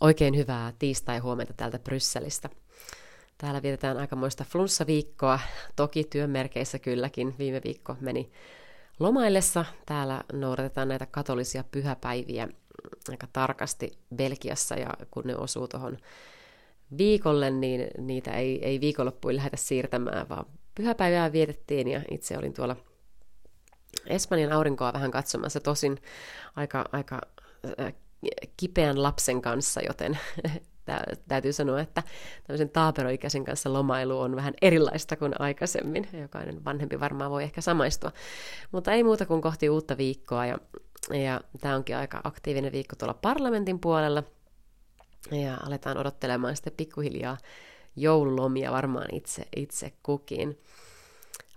Oikein hyvää tiistai-huomenta täältä Brysselistä. Täällä vietetään aikamoista flunssaviikkoa, toki työmerkeissä kylläkin. Viime viikko meni lomaillessa. Täällä noudatetaan näitä katolisia pyhäpäiviä aika tarkasti Belgiassa ja kun ne osuu tuohon viikolle, niin niitä ei, ei viikonloppuun lähdetä siirtämään, vaan pyhäpäivää vietettiin ja itse olin tuolla Espanjan aurinkoa vähän katsomassa, tosin aika, aika äh, kipeän lapsen kanssa, joten täytyy sanoa, että tämmöisen taaperoikäisen kanssa lomailu on vähän erilaista kuin aikaisemmin. Jokainen vanhempi varmaan voi ehkä samaistua. Mutta ei muuta kuin kohti uutta viikkoa. Ja, ja tämä onkin aika aktiivinen viikko tuolla parlamentin puolella. Ja aletaan odottelemaan sitten pikkuhiljaa joululomia varmaan itse, itse kukin.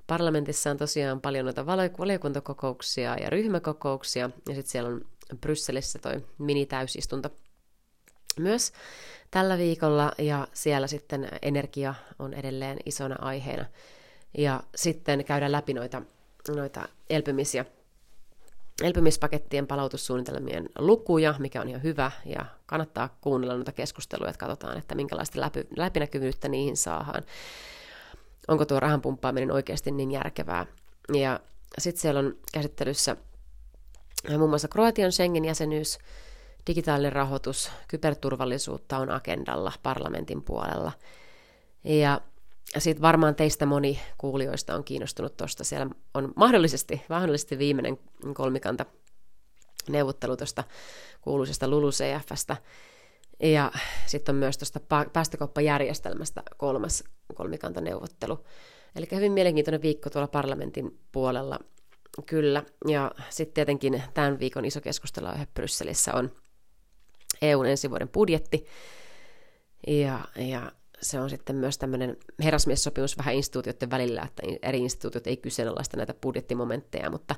Parlamentissa on tosiaan paljon noita valiokuntakokouksia ja ryhmäkokouksia, ja sitten siellä on Brysselissä toi mini-täysistunto myös tällä viikolla, ja siellä sitten energia on edelleen isona aiheena. Ja sitten käydään läpi noita, noita elpymisiä elpymispakettien palautussuunnitelmien lukuja, mikä on ihan hyvä, ja kannattaa kuunnella noita keskusteluja, että katsotaan, että minkälaista läpi, läpinäkyvyyttä niihin saadaan. Onko tuo rahan pumppaaminen oikeasti niin järkevää. Ja sitten siellä on käsittelyssä muun muassa Kroatian Schengen-jäsenyys, digitaalinen rahoitus, kyberturvallisuutta on agendalla parlamentin puolella. Ja sitten varmaan teistä moni kuulijoista on kiinnostunut tuosta. Siellä on mahdollisesti, mahdollisesti viimeinen kolmikanta neuvottelu tuosta kuuluisesta LULUCFstä. Ja sitten on myös tuosta päästökauppajärjestelmästä kolmas kolmikantaneuvottelu. Eli hyvin mielenkiintoinen viikko tuolla parlamentin puolella Kyllä, ja sitten tietenkin tämän viikon iso keskusteluaihe Brysselissä on EUn ensi vuoden budjetti, ja, ja se on sitten myös tämmöinen herrasmiessopimus vähän instituutioiden välillä, että eri instituutiot ei kyseenalaista näitä budjettimomentteja, mutta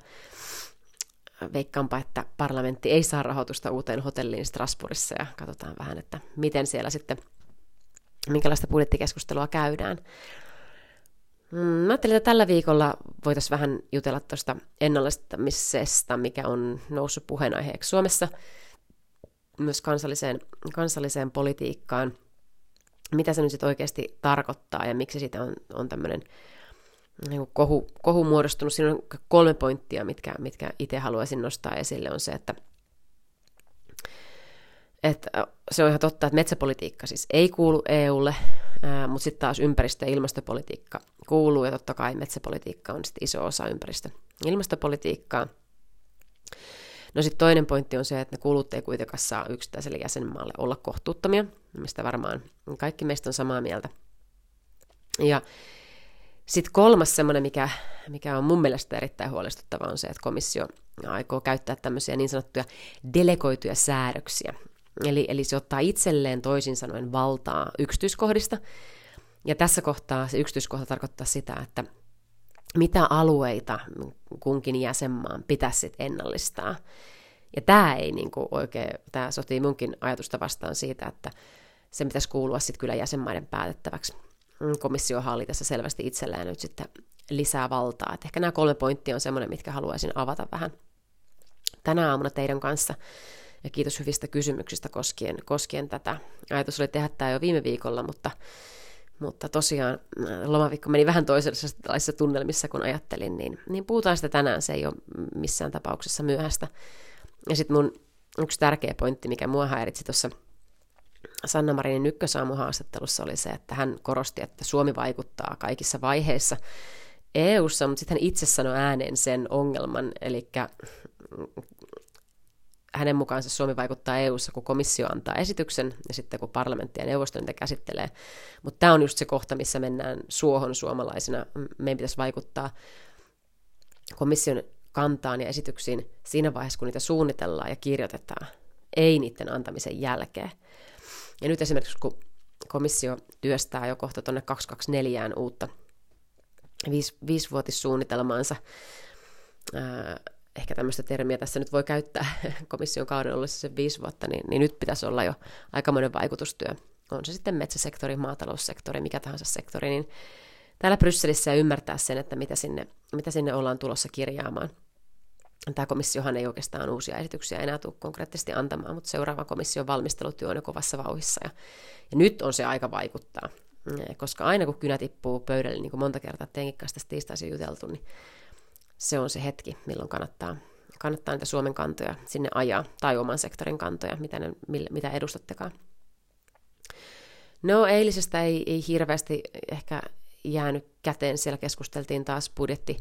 veikkaanpa, että parlamentti ei saa rahoitusta uuteen hotelliin Strasbourgissa ja katsotaan vähän, että miten siellä sitten, minkälaista budjettikeskustelua käydään. Mm, mä ajattelin, että tällä viikolla voitaisiin vähän jutella tuosta ennallistamisesta, mikä on noussut puheenaiheeksi Suomessa, myös kansalliseen, kansalliseen politiikkaan. Mitä se nyt sitten oikeasti tarkoittaa ja miksi siitä on, on tämmöinen niin kohu, kohu muodostunut. Siinä on kolme pointtia, mitkä, mitkä itse haluaisin nostaa esille. On se, että että se on ihan totta, että metsäpolitiikka siis ei kuulu EUlle, mutta sitten taas ympäristö- ja ilmastopolitiikka kuuluu, ja totta kai metsäpolitiikka on sitten iso osa ympäristö- ja ilmastopolitiikkaa. No sitten toinen pointti on se, että ne kulut ei kuitenkaan saa yksittäiselle jäsenmaalle olla kohtuuttomia, mistä varmaan kaikki meistä on samaa mieltä. Ja sitten kolmas semmoinen, mikä, mikä on mun mielestä erittäin huolestuttava, on se, että komissio aikoo käyttää tämmöisiä niin sanottuja delegoituja säädöksiä, Eli, eli se ottaa itselleen toisin sanoen valtaa yksityiskohdista. Ja tässä kohtaa se yksityiskohta tarkoittaa sitä, että mitä alueita kunkin jäsenmaan pitäisi ennallistaa. Ja tämä ei niin oikein, tämä sotii munkin ajatusta vastaan siitä, että se pitäisi kuulua sitten kyllä jäsenmaiden päätettäväksi. Komissio hallii tässä selvästi itsellään nyt sitten lisää valtaa. Et ehkä nämä kolme pointtia on semmoinen, mitkä haluaisin avata vähän tänä aamuna teidän kanssa ja kiitos hyvistä kysymyksistä koskien, koskien tätä. Ajatus oli tehdä tämä jo viime viikolla, mutta, mutta tosiaan äh, lomaviikko meni vähän toisenlaisissa tunnelmissa kuin ajattelin, niin, niin puhutaan sitä tänään, se ei ole missään tapauksessa myöhäistä. Ja sitten mun yksi tärkeä pointti, mikä mua häiritsi tuossa Sanna Marinin ykkösaamuhaastattelussa oli se, että hän korosti, että Suomi vaikuttaa kaikissa vaiheissa EU-ssa, mutta sitten hän itse sanoi ääneen sen ongelman, eli hänen mukaansa Suomi vaikuttaa EU-ssa, kun komissio antaa esityksen ja sitten kun parlamentti ja neuvosto niitä käsittelee. Mutta tämä on just se kohta, missä mennään suohon suomalaisina. Meidän pitäisi vaikuttaa komission kantaan ja esityksiin siinä vaiheessa, kun niitä suunnitellaan ja kirjoitetaan, ei niiden antamisen jälkeen. Ja nyt esimerkiksi, kun komissio työstää jo kohta tuonne 224 uutta viis, viisivuotissuunnitelmaansa, ää, ehkä tämmöistä termiä tässä nyt voi käyttää komission kauden ollessa se viisi vuotta, niin, niin nyt pitäisi olla jo aikamoinen vaikutustyö. On se sitten metsäsektori, maataloussektori, mikä tahansa sektori, niin täällä Brysselissä ja ymmärtää sen, että mitä sinne, mitä sinne ollaan tulossa kirjaamaan. Tämä komissiohan ei oikeastaan uusia esityksiä enää tule konkreettisesti antamaan, mutta seuraava komission valmistelutyö on jo kovassa vauhissa. Ja, ja nyt on se aika vaikuttaa, koska aina kun kynä tippuu pöydälle, niin kuin monta kertaa teinkin kanssa tästä tiistaisin juteltu, niin se on se hetki, milloin kannattaa, kannattaa niitä Suomen kantoja sinne ajaa, tai oman sektorin kantoja, mitä, ne, mitä edustattekaan. No eilisestä ei, ei hirveästi ehkä jäänyt käteen. Siellä keskusteltiin taas budjetti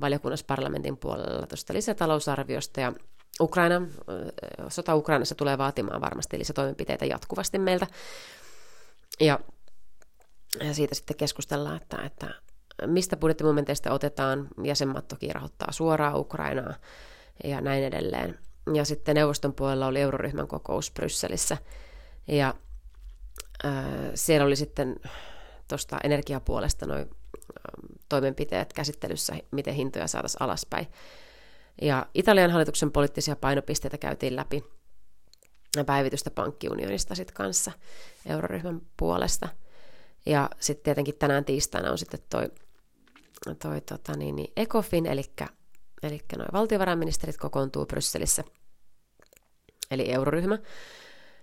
valiokunnassa parlamentin puolella tuosta lisätalousarviosta ja Ukraina, sota Ukrainassa tulee vaatimaan varmasti lisätoimenpiteitä jatkuvasti meiltä. Ja, ja siitä sitten keskustellaan, että, että mistä budjettimomenteista otetaan. Jäsenmaat toki rahoittaa suoraan Ukrainaa ja näin edelleen. Ja sitten neuvoston puolella oli euroryhmän kokous Brysselissä. Ja äh, siellä oli sitten tuosta energiapuolesta noin toimenpiteet käsittelyssä, miten hintoja saataisiin alaspäin. Ja Italian hallituksen poliittisia painopisteitä käytiin läpi päivitystä pankkiunionista sit kanssa euroryhmän puolesta. Ja sitten tietenkin tänään tiistaina on sitten toi, toi tota niin, niin ECOFIN, eli, eli noin valtiovarainministerit kokoontuu Brysselissä, eli euroryhmä.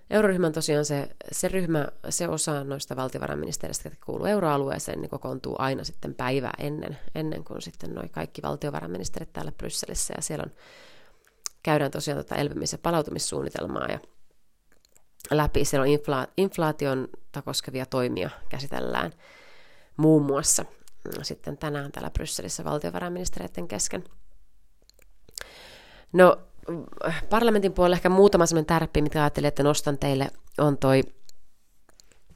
Euroryhmän tosiaan se, se ryhmä, se osa noista valtiovarainministeristä, jotka kuuluu euroalueeseen, niin kokoontuu aina sitten päivää ennen, ennen kuin sitten noi kaikki valtiovarainministerit täällä Brysselissä. Ja siellä on, käydään tosiaan tota elpymis- ja palautumissuunnitelmaa ja läpi. Siellä on infla, inflaation koskevia toimia käsitellään muun muassa sitten tänään täällä Brysselissä valtiovarainministeriöiden kesken. No, parlamentin puolella ehkä muutama sellainen tärppi, mitä ajattelin, että nostan teille, on toi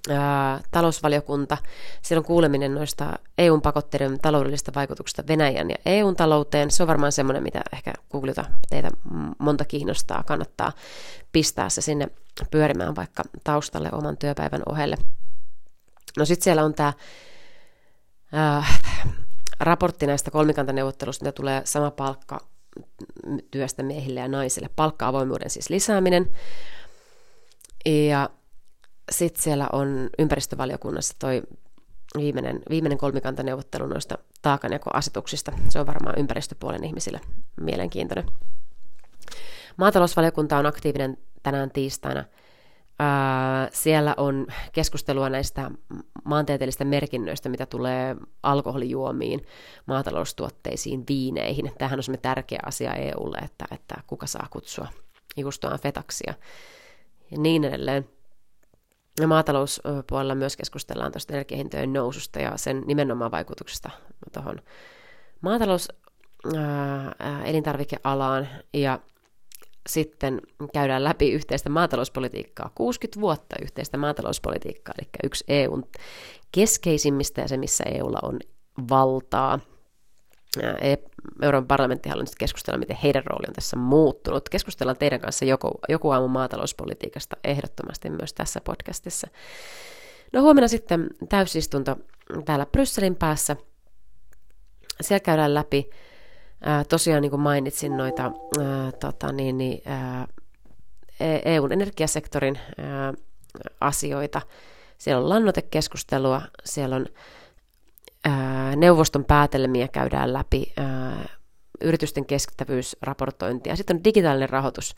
ää, talousvaliokunta. Siellä on kuuleminen noista EUn pakotteiden taloudellisista vaikutuksista Venäjän ja EUn talouteen. Se on varmaan semmoinen, mitä ehkä Googleta teitä monta kiinnostaa. Kannattaa pistää se sinne pyörimään vaikka taustalle oman työpäivän ohelle. No sitten siellä on tämä raportti näistä kolmikantaneuvottelusta, mitä tulee sama palkka työstä miehille ja naisille, palkka-avoimuuden siis lisääminen. Ja sitten siellä on ympäristövaliokunnassa toi viimeinen, viimeinen kolmikantaneuvottelu noista taakanjakoasetuksista. Se on varmaan ympäristöpuolen ihmisille mielenkiintoinen. Maatalousvaliokunta on aktiivinen tänään tiistaina – siellä on keskustelua näistä maantieteellisistä merkinnöistä, mitä tulee alkoholijuomiin, maataloustuotteisiin, viineihin. Tämähän on semmoinen tärkeä asia EUlle, että, että kuka saa kutsua juustoaan fetaksia ja niin edelleen. Ja maatalouspuolella myös keskustellaan tuosta energiahintojen noususta ja sen nimenomaan vaikutuksesta tuohon maatalous elintarvikealaan ja sitten käydään läpi yhteistä maatalouspolitiikkaa. 60 vuotta yhteistä maatalouspolitiikkaa, eli yksi EUn keskeisimmistä ja se, missä EUlla on valtaa. E- Euroopan parlamentti haluaa nyt keskustella, miten heidän rooli on tässä muuttunut. Keskustellaan teidän kanssa joku, joku aamu maatalouspolitiikasta ehdottomasti myös tässä podcastissa. No huomenna sitten täysistunto täällä Brysselin päässä. Siellä käydään läpi Ää, tosiaan niin kuin mainitsin noita ää, tota, niin, niin, ää, EUn energiasektorin ää, asioita. Siellä on lannotekeskustelua, siellä on ää, neuvoston päätelmiä käydään läpi, ää, yritysten keskittävyysraportointia, sitten on digitaalinen rahoitus,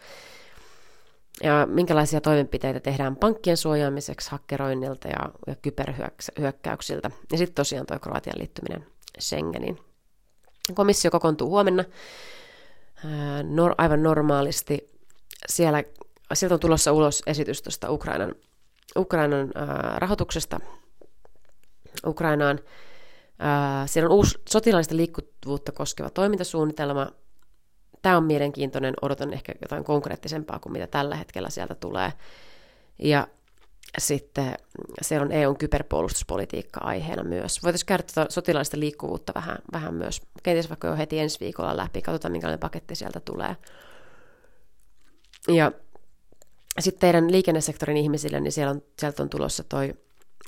ja minkälaisia toimenpiteitä tehdään pankkien suojaamiseksi hakkeroinnilta ja, ja kyberhyökkäyksiltä. Ja sitten tosiaan tuo Kroatian liittyminen Schengenin. Komissio kokoontuu huomenna aivan normaalisti. Siellä, sieltä on tulossa ulos esitys tuosta Ukrainan, Ukrainan rahoituksesta Ukrainaan. Siellä on uusi sotilaallista liikkuvuutta koskeva toimintasuunnitelma. Tämä on mielenkiintoinen, odotan ehkä jotain konkreettisempaa kuin mitä tällä hetkellä sieltä tulee. Ja sitten se on EUn kyberpuolustuspolitiikka aiheena myös. Voitaisiin käydä tuota sotilaallista liikkuvuutta vähän, vähän myös, kenties vaikka jo heti ensi viikolla läpi, katsotaan minkälainen paketti sieltä tulee. Ja sitten teidän liikennesektorin ihmisille, niin siellä on, sieltä on tulossa toi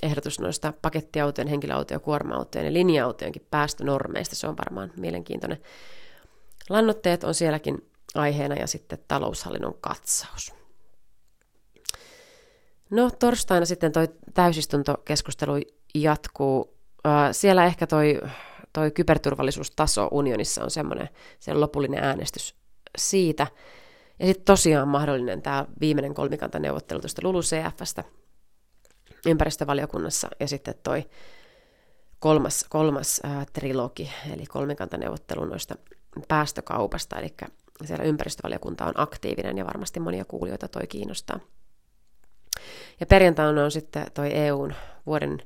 ehdotus noista pakettiautojen, henkilöautojen, kuorma-autojen ja linja-autojenkin päästönormeista. Se on varmaan mielenkiintoinen. Lannoitteet on sielläkin aiheena ja sitten taloushallinnon katsaus. No torstaina sitten toi täysistuntokeskustelu jatkuu. Siellä ehkä toi, toi kyberturvallisuustaso unionissa on semmoinen, se lopullinen äänestys siitä. Ja sitten tosiaan mahdollinen tämä viimeinen kolmikantaneuvottelu tuosta LULUCFstä ympäristövaliokunnassa ja sitten toi kolmas, kolmas ää, trilogi, eli kolmikantaneuvottelu noista päästökaupasta, eli siellä ympäristövaliokunta on aktiivinen ja varmasti monia kuulijoita toi kiinnostaa. Ja perjantaina on sitten toi EUn vuoden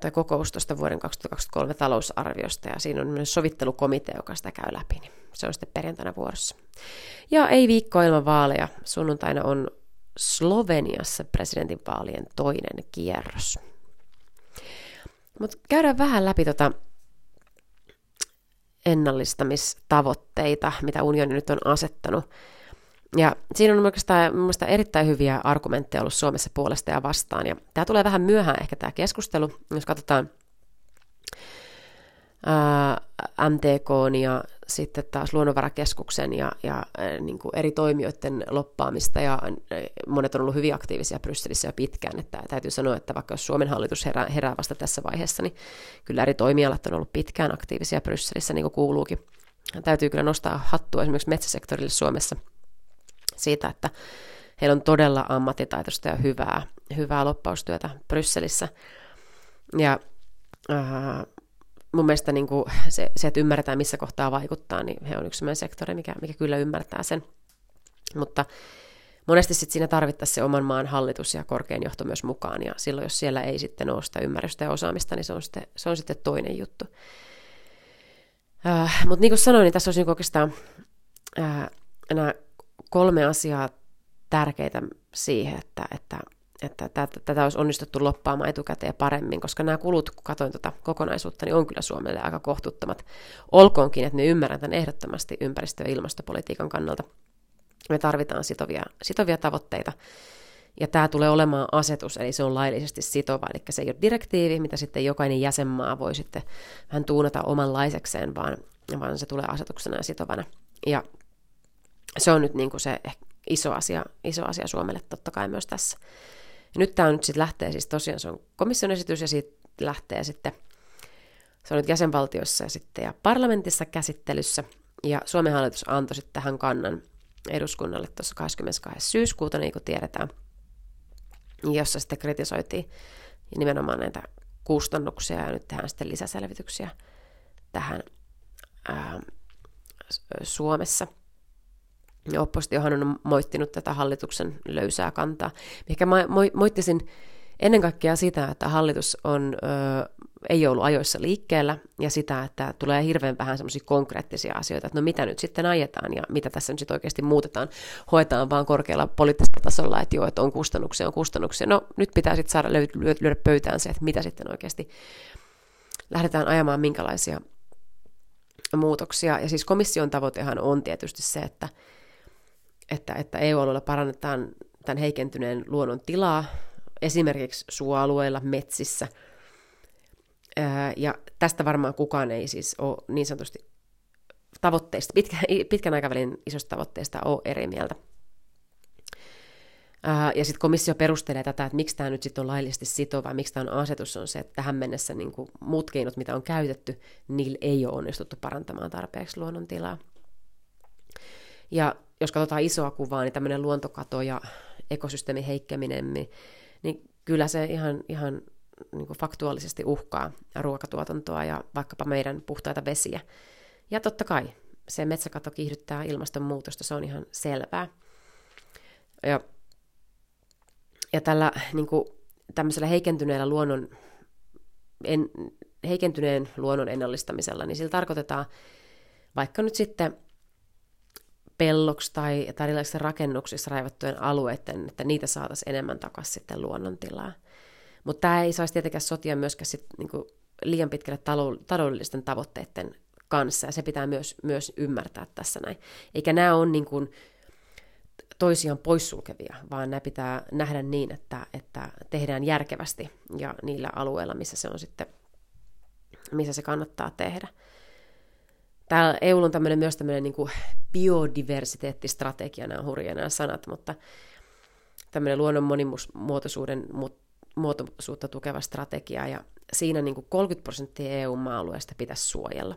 tai kokous tuosta vuoden 2023 talousarviosta ja siinä on myös sovittelukomitea, joka sitä käy läpi, niin se on sitten perjantaina vuorossa. Ja ei viikko ilman vaaleja. Sunnuntaina on Sloveniassa presidentinvaalien toinen kierros. Mutta käydään vähän läpi tota ennallistamistavoitteita, mitä unioni nyt on asettanut. Ja siinä on oikeastaan mielestäni erittäin hyviä argumentteja ollut Suomessa puolesta ja vastaan. Ja tämä tulee vähän myöhään ehkä tämä keskustelu, jos katsotaan ää, MTK ja sitten taas Luonnonvarakeskuksen ja, ja ää, niin kuin eri toimijoiden loppaamista ja monet on ollut hyvin aktiivisia Brysselissä jo pitkään, että täytyy sanoa, että vaikka jos Suomen hallitus herää, herää vasta tässä vaiheessa, niin kyllä eri toimialat on ollut pitkään aktiivisia Brysselissä, niin kuin kuuluukin. Täytyy kyllä nostaa hattua esimerkiksi metsäsektorille Suomessa – siitä, että heillä on todella ammattitaitoista ja hyvää, hyvää loppaustyötä Brysselissä. Ja äh, mun mielestä niin kuin se, se, että ymmärretään missä kohtaa vaikuttaa, niin he on yksi sellainen sektori, mikä, mikä kyllä ymmärtää sen. Mutta monesti sitten siinä tarvittaisiin se oman maan hallitus ja korkein johto myös mukaan, ja silloin jos siellä ei sitten ole sitä ymmärrystä ja osaamista, niin se on sitten, se on sitten toinen juttu. Äh, Mutta niin kuin sanoin, niin tässä olisi niin oikeastaan äh, nämä kolme asiaa tärkeitä siihen, että, että, että tätä, tätä olisi onnistuttu loppaamaan etukäteen paremmin, koska nämä kulut, kun katsoin tuota kokonaisuutta, niin on kyllä Suomelle aika kohtuuttomat. Olkoonkin, että ne ymmärretään ehdottomasti ympäristö- ja ilmastopolitiikan kannalta. Me tarvitaan sitovia, sitovia tavoitteita. Ja tämä tulee olemaan asetus, eli se on laillisesti sitova, eli se ei ole direktiivi, mitä sitten jokainen jäsenmaa voi sitten vähän tuunata omanlaisekseen, vaan, vaan se tulee asetuksena ja sitovana. Ja se on nyt niin kuin se iso asia, iso asia Suomelle totta kai myös tässä. Ja nyt tämä nyt sitten lähtee, siis tosiaan se on komission esitys ja siitä lähtee sitten, se on nyt jäsenvaltioissa ja sitten ja parlamentissa käsittelyssä. Ja Suomen hallitus antoi sitten tähän kannan eduskunnalle tuossa 22. syyskuuta, niin kuin tiedetään, jossa sitten kritisoitiin nimenomaan näitä kustannuksia ja nyt tehdään sitten lisäselvityksiä tähän ää, Suomessa – oppositiohan on moittinut tätä hallituksen löysää kantaa. Mikä mä moittisin ennen kaikkea sitä, että hallitus on, ö, ei ollut ajoissa liikkeellä ja sitä, että tulee hirveän vähän semmoisia konkreettisia asioita, että no mitä nyt sitten ajetaan ja mitä tässä nyt sitten oikeasti muutetaan. Hoetaan vaan korkealla poliittisella tasolla, että joo, että on kustannuksia, on kustannuksia. No nyt pitää sitten saada lyödä pöytään se, että mitä sitten oikeasti lähdetään ajamaan, minkälaisia muutoksia. Ja siis komission tavoitehan on tietysti se, että että, että EU-alueella parannetaan tämän heikentyneen luonnon tilaa, esimerkiksi suoalueilla, metsissä. Ja tästä varmaan kukaan ei siis ole niin sanotusti tavoitteista, pitkä, pitkän aikavälin isosta tavoitteista ole eri mieltä. Ja sitten komissio perustelee tätä, että miksi tämä nyt sitten on laillisesti sitova, miksi tämä on asetus, on se, että tähän mennessä niin kuin muut keinot, mitä on käytetty, niillä ei ole onnistuttu parantamaan tarpeeksi luonnon tilaa. Ja jos katsotaan isoa kuvaa, niin tämmöinen luontokato ja ekosysteemin heikkeminen, niin, niin kyllä se ihan, ihan niin kuin faktuaalisesti uhkaa ruokatuotantoa ja vaikkapa meidän puhtaita vesiä. Ja totta kai se metsäkato kiihdyttää ilmastonmuutosta, se on ihan selvää. Ja, ja tällä niin kuin, tämmöisellä heikentyneellä luonnon, en, heikentyneen luonnon ennallistamisella, niin sillä tarkoitetaan vaikka nyt sitten pelloksi tai, tai erilaisissa rakennuksissa raivattujen alueiden, että niitä saataisiin enemmän takaisin sitten luonnontilaa. Mutta tämä ei saisi tietenkään sotia myöskään sit, niin kuin liian pitkälle taloudellisten tavoitteiden kanssa, ja se pitää myös, myös ymmärtää tässä näin. Eikä nämä ole niin kuin toisiaan poissulkevia, vaan nämä pitää nähdä niin, että, että tehdään järkevästi ja niillä alueilla, missä se on sitten, missä se kannattaa tehdä. Täällä EU on tämmöinen myös tämmöinen niin kuin biodiversiteettistrategia, nämä on hurja nämä sanat, mutta tämmöinen luonnon monimuotoisuuden muotoisuutta tukeva strategia, ja siinä niin kuin 30 prosenttia EU-maa-alueesta pitäisi suojella.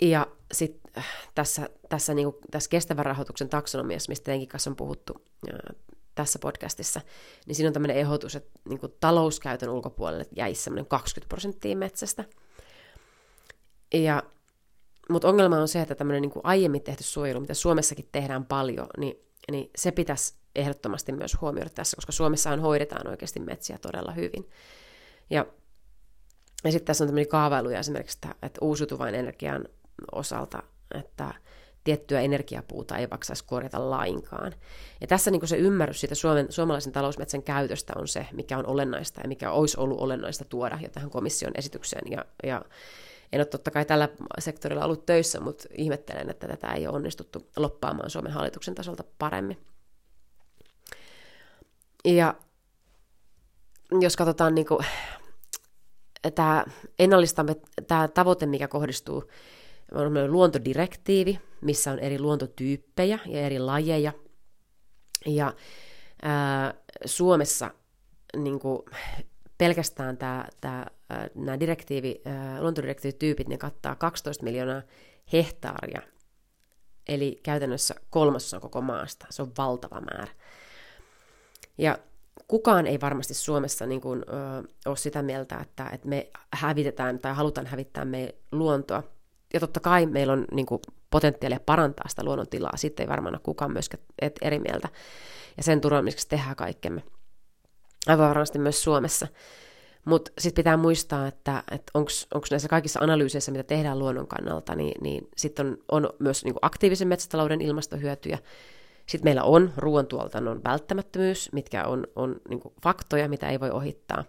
Ja sitten äh, tässä, tässä, niin tässä kestävän rahoituksen taksonomiassa, mistä teidänkin kanssa on puhuttu äh, tässä podcastissa, niin siinä on tämmöinen ehdotus, että niin kuin talouskäytön ulkopuolelle jäisi semmoinen 20 prosenttia metsästä. Ja, mutta ongelma on se, että tämmöinen niin aiemmin tehty suojelu, mitä Suomessakin tehdään paljon, niin, niin se pitäisi ehdottomasti myös huomioida tässä, koska Suomessahan hoidetaan oikeasti metsiä todella hyvin. Ja, ja sitten tässä on tämmöinen kaavailuja esimerkiksi, että, että uusiutuvan energian osalta, että tiettyä energiapuuta ei vaikka saisi korjata lainkaan. Ja tässä niin se ymmärrys siitä Suomen, suomalaisen talousmetsän käytöstä on se, mikä on olennaista ja mikä olisi ollut olennaista tuoda jo tähän komission esitykseen. Ja, ja en ole totta kai tällä sektorilla ollut töissä, mutta ihmettelen, että tätä ei ole onnistuttu loppaamaan Suomen hallituksen tasolta paremmin. Ja jos katsotaan niin kuin, tämä ennallistamme, tämä tavoite, mikä kohdistuu on luontodirektiivi, missä on eri luontotyyppejä ja eri lajeja. Ja ää, Suomessa niin kuin, pelkästään tämä, tämä, nämä direktiivi, luontodirektiivityypit, ne kattaa 12 miljoonaa hehtaaria, eli käytännössä kolmasosa koko maasta. Se on valtava määrä. Ja kukaan ei varmasti Suomessa niin kuin, ö, ole sitä mieltä, että, että me hävitetään tai halutaan hävittää me luontoa. Ja totta kai meillä on niin kuin, potentiaalia parantaa sitä luonnontilaa. Siitä ei varmaan ole kukaan myöskään eri mieltä. Ja sen turvaamiseksi tehdään kaikkemme. Aivan varmasti myös Suomessa. Mutta sitten pitää muistaa, että, että onko näissä kaikissa analyyseissä, mitä tehdään luonnon kannalta, niin, niin sitten on, on myös niin aktiivisen metsätalouden ilmastohyötyjä, sitten meillä on ruoantuotannon välttämättömyys, mitkä on, on niin faktoja, mitä ei voi ohittaa.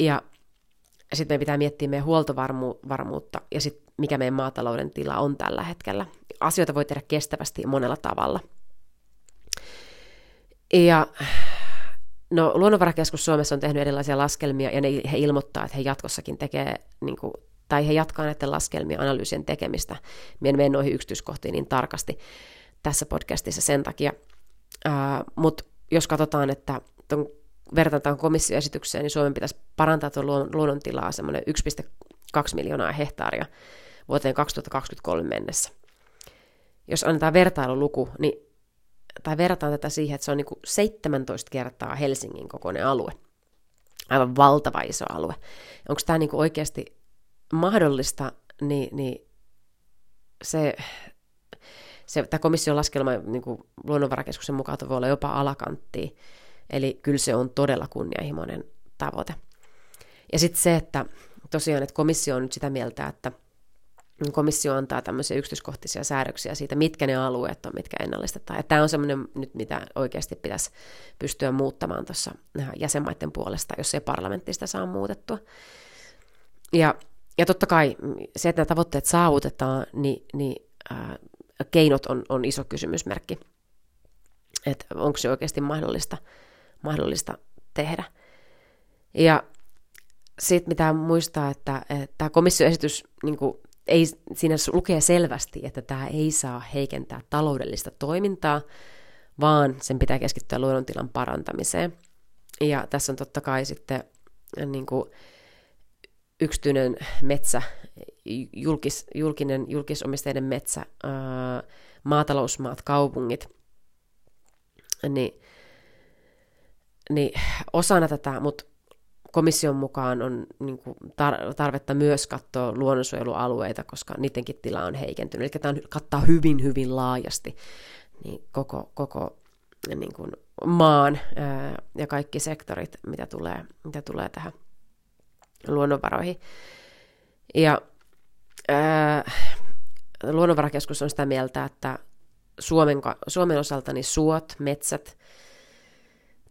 Ja sitten meidän pitää miettiä meidän huoltovarmuutta ja sitten mikä meidän maatalouden tila on tällä hetkellä. Asioita voi tehdä kestävästi monella tavalla. Ja no, Luonnonvarakeskus Suomessa on tehnyt erilaisia laskelmia ja ne, he ilmoittaa, että he jatkossakin tekee, niin kuin, tai he jatkaa näiden laskelmien analyysien tekemistä. Mie en mene noihin yksityiskohtiin niin tarkasti tässä podcastissa sen takia. Mutta jos katsotaan, että ton, vertataan komissioesitykseen, niin Suomen pitäisi parantaa tuon luonnontilaa semmoinen 1,2 miljoonaa hehtaaria vuoteen 2023 mennessä. Jos annetaan vertailuluku, niin, tai verrataan tätä siihen, että se on niin kuin 17 kertaa Helsingin kokoinen alue. Aivan valtava iso alue. Onko tämä niin kuin oikeasti mahdollista, niin, niin se, se, tämä komission laskelma niin kuin luonnonvarakeskuksen mukaan voi olla jopa alakanttia. Eli kyllä se on todella kunnianhimoinen tavoite. Ja sitten se, että tosiaan, että komissio on nyt sitä mieltä, että komissio antaa tämmöisiä yksityiskohtaisia säädöksiä siitä, mitkä ne alueet on, mitkä ennallistetaan. Ja tämä on semmoinen nyt, mitä oikeasti pitäisi pystyä muuttamaan tuossa jäsenmaiden puolesta, jos ei parlamenttista saa muutettua. Ja, ja totta kai se, että nämä tavoitteet saavutetaan, niin, niin äh, keinot on, on iso kysymysmerkki. Että onko se oikeasti mahdollista, mahdollista tehdä. Ja sitten pitää muistaa, että, että tämä komissioesitys niin kuin, ei, siinä lukee selvästi, että tämä ei saa heikentää taloudellista toimintaa, vaan sen pitää keskittyä luonnontilan parantamiseen. Ja tässä on totta kai sitten niin kuin, yksityinen metsä, julkis, julkinen, julkisomisteinen metsä, ää, maatalousmaat, kaupungit, niin, niin osana tätä, mutta komission mukaan on niin kuin tar- tarvetta myös katsoa luonnonsuojelualueita, koska niidenkin tila on heikentynyt. Eli tämä kattaa hyvin, hyvin laajasti niin koko, koko niin kuin maan ää, ja kaikki sektorit, mitä tulee, mitä tulee tähän luonnonvaroihin. Ja ää, luonnonvarakeskus on sitä mieltä, että Suomen, Suomen osalta niin suot, metsät,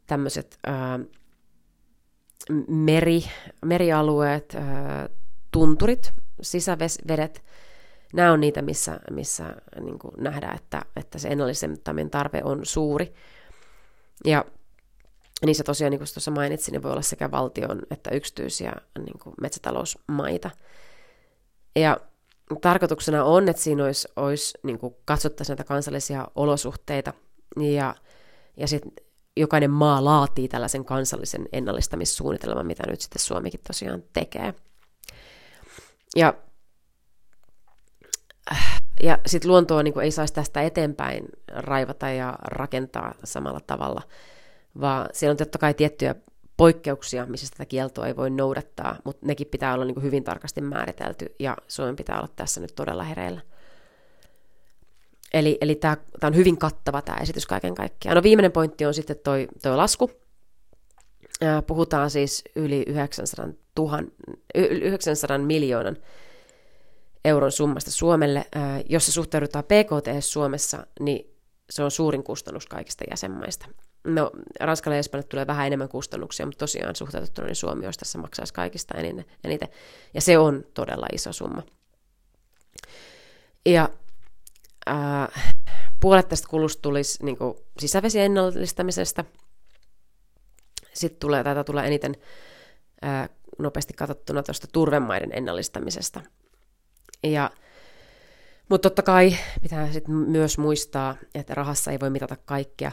tämmöiset meri, merialueet, tunturit, sisävedet, nämä on niitä, missä, missä niin nähdään, että, että se ennallisemmin tarve on suuri. Ja niissä tosiaan, niin kuin tuossa mainitsin, niin voi olla sekä valtion että yksityisiä niin metsätalousmaita. Ja tarkoituksena on, että siinä olisi, olisi niin katsottaisiin näitä kansallisia olosuhteita ja, ja sitten jokainen maa laatii tällaisen kansallisen ennallistamissuunnitelman, mitä nyt sitten Suomikin tosiaan tekee. Ja ja sitten luontoa niin ei saisi tästä eteenpäin raivata ja rakentaa samalla tavalla, vaan siellä on totta kai tiettyjä poikkeuksia, missä tätä kieltoa ei voi noudattaa, mutta nekin pitää olla niin hyvin tarkasti määritelty, ja Suomen pitää olla tässä nyt todella hereillä. Eli, eli tämä on hyvin kattava tämä esitys kaiken kaikkiaan. No viimeinen pointti on sitten toi, toi lasku. Puhutaan siis yli 900, 000, 900 miljoonan euron summasta Suomelle. Jos se suhteudutaan PKT Suomessa, niin se on suurin kustannus kaikista jäsenmaista. No, Ranskalle ja Espanjalle tulee vähän enemmän kustannuksia, mutta tosiaan suhteutettuna niin Suomi olisi tässä maksaisi kaikista eniten. Ja se on todella iso summa. Ja äh, puolet tästä kulusta tulisi niin sisävesien ennallistamisesta. Sitten tulee, tätä tulee eniten äh, nopeasti katsottuna tuosta turvemaiden ennallistamisesta. Ja, mutta totta kai pitää sit myös muistaa, että rahassa ei voi mitata kaikkea.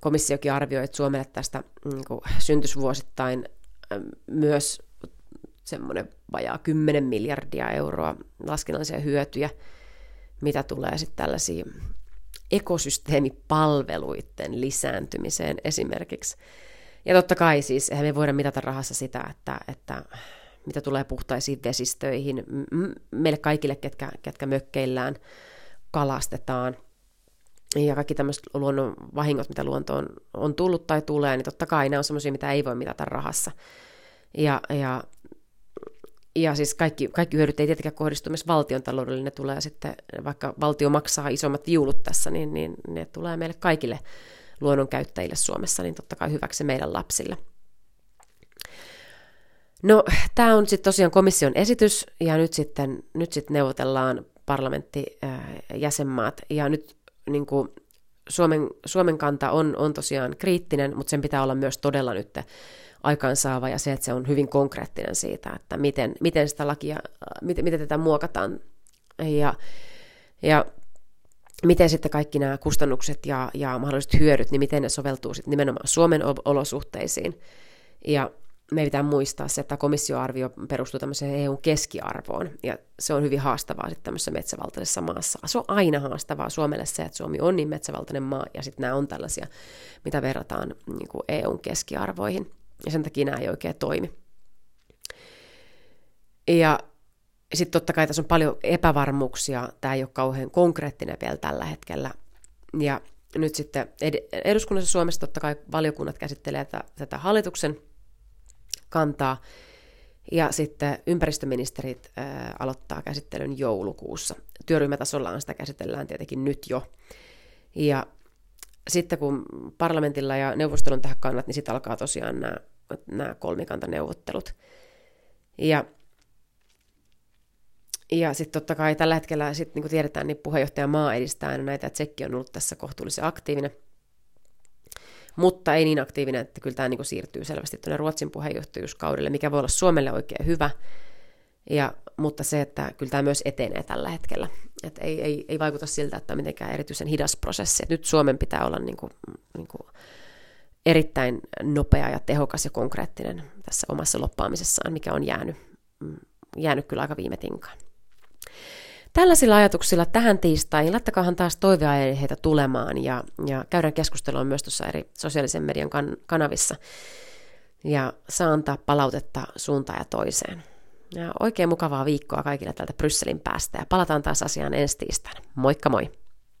Komissiokin arvioi, että Suomelle tästä niin kuin, syntysvuosittain myös semmoinen vajaa 10 miljardia euroa laskennallisia hyötyjä, mitä tulee sitten tällaisiin ekosysteemipalveluiden lisääntymiseen esimerkiksi. Ja totta kai siis, eihän me voida mitata rahassa sitä, että, että mitä tulee puhtaisiin vesistöihin, meille kaikille, ketkä, ketkä mökkeillään kalastetaan, ja kaikki tämmöiset luonnon vahingot, mitä luontoon on tullut tai tulee, niin totta kai ne on semmoisia, mitä ei voi mitata rahassa. Ja, ja, ja siis kaikki, kaikki hyödyt ei tietenkään kohdistu myös valtion taloudelle, ne tulee sitten, vaikka valtio maksaa isommat juulut tässä, niin, niin ne tulee meille kaikille luonnon käyttäjille Suomessa, niin totta kai hyväksi meidän lapsille. No, tämä on sitten tosiaan komission esitys, ja nyt sitten, nyt sitten neuvotellaan parlamenttijäsenmaat, ja nyt niin kuin Suomen, Suomen kanta on, on tosiaan kriittinen, mutta sen pitää olla myös todella nyt aikaansaava, ja se, että se on hyvin konkreettinen siitä, että miten, miten sitä lakia, miten, miten tätä muokataan, ja, ja miten sitten kaikki nämä kustannukset ja, ja mahdolliset hyödyt, niin miten ne soveltuu sitten nimenomaan Suomen olosuhteisiin. Ja me pitää muistaa se, että komissioarvio perustuu tämmöiseen EUn keskiarvoon, ja se on hyvin haastavaa sitten tämmöisessä metsävaltaisessa maassa. Se on aina haastavaa Suomelle se, että Suomi on niin metsävaltainen maa, ja sitten nämä on tällaisia, mitä verrataan niin kuin EUn keskiarvoihin, ja sen takia nämä ei oikein toimi. Ja sitten totta kai tässä on paljon epävarmuuksia, tämä ei ole kauhean konkreettinen vielä tällä hetkellä, ja nyt sitten eduskunnassa Suomessa totta kai valiokunnat käsittelee tätä, hallituksen kantaa. Ja sitten ympäristöministerit ää, aloittaa käsittelyn joulukuussa. Työryhmätasollaan sitä käsitellään tietenkin nyt jo. Ja sitten kun parlamentilla ja neuvostolla on tähän kannat, niin sitten alkaa tosiaan nämä, nämä kolmikantaneuvottelut. Ja, ja sitten totta kai tällä hetkellä, sit, niin kuin tiedetään, niin puheenjohtaja maa edistää näitä, että Tsekki on ollut tässä kohtuullisen aktiivinen – mutta ei niin aktiivinen, että kyllä tämä niin siirtyy selvästi tuonne Ruotsin puheenjohtajuuskaudelle, mikä voi olla Suomelle oikein hyvä, ja, mutta se, että kyllä tämä myös etenee tällä hetkellä. Et ei, ei, ei vaikuta siltä, että on mitenkään erityisen hidas prosessi. Et nyt Suomen pitää olla niin kuin, niin kuin erittäin nopea ja tehokas ja konkreettinen tässä omassa loppaamisessaan, mikä on jäänyt, mm, jäänyt kyllä aika viime tinkaan. Tällaisilla ajatuksilla tähän tiistaihin laittakaahan taas toiveaiheita tulemaan ja, ja käydään keskustelua myös tuossa eri sosiaalisen median kan- kanavissa ja saa antaa palautetta suuntaan ja toiseen. Ja oikein mukavaa viikkoa kaikille täältä Brysselin päästä ja palataan taas asiaan ensi tiistaina. Moikka moi!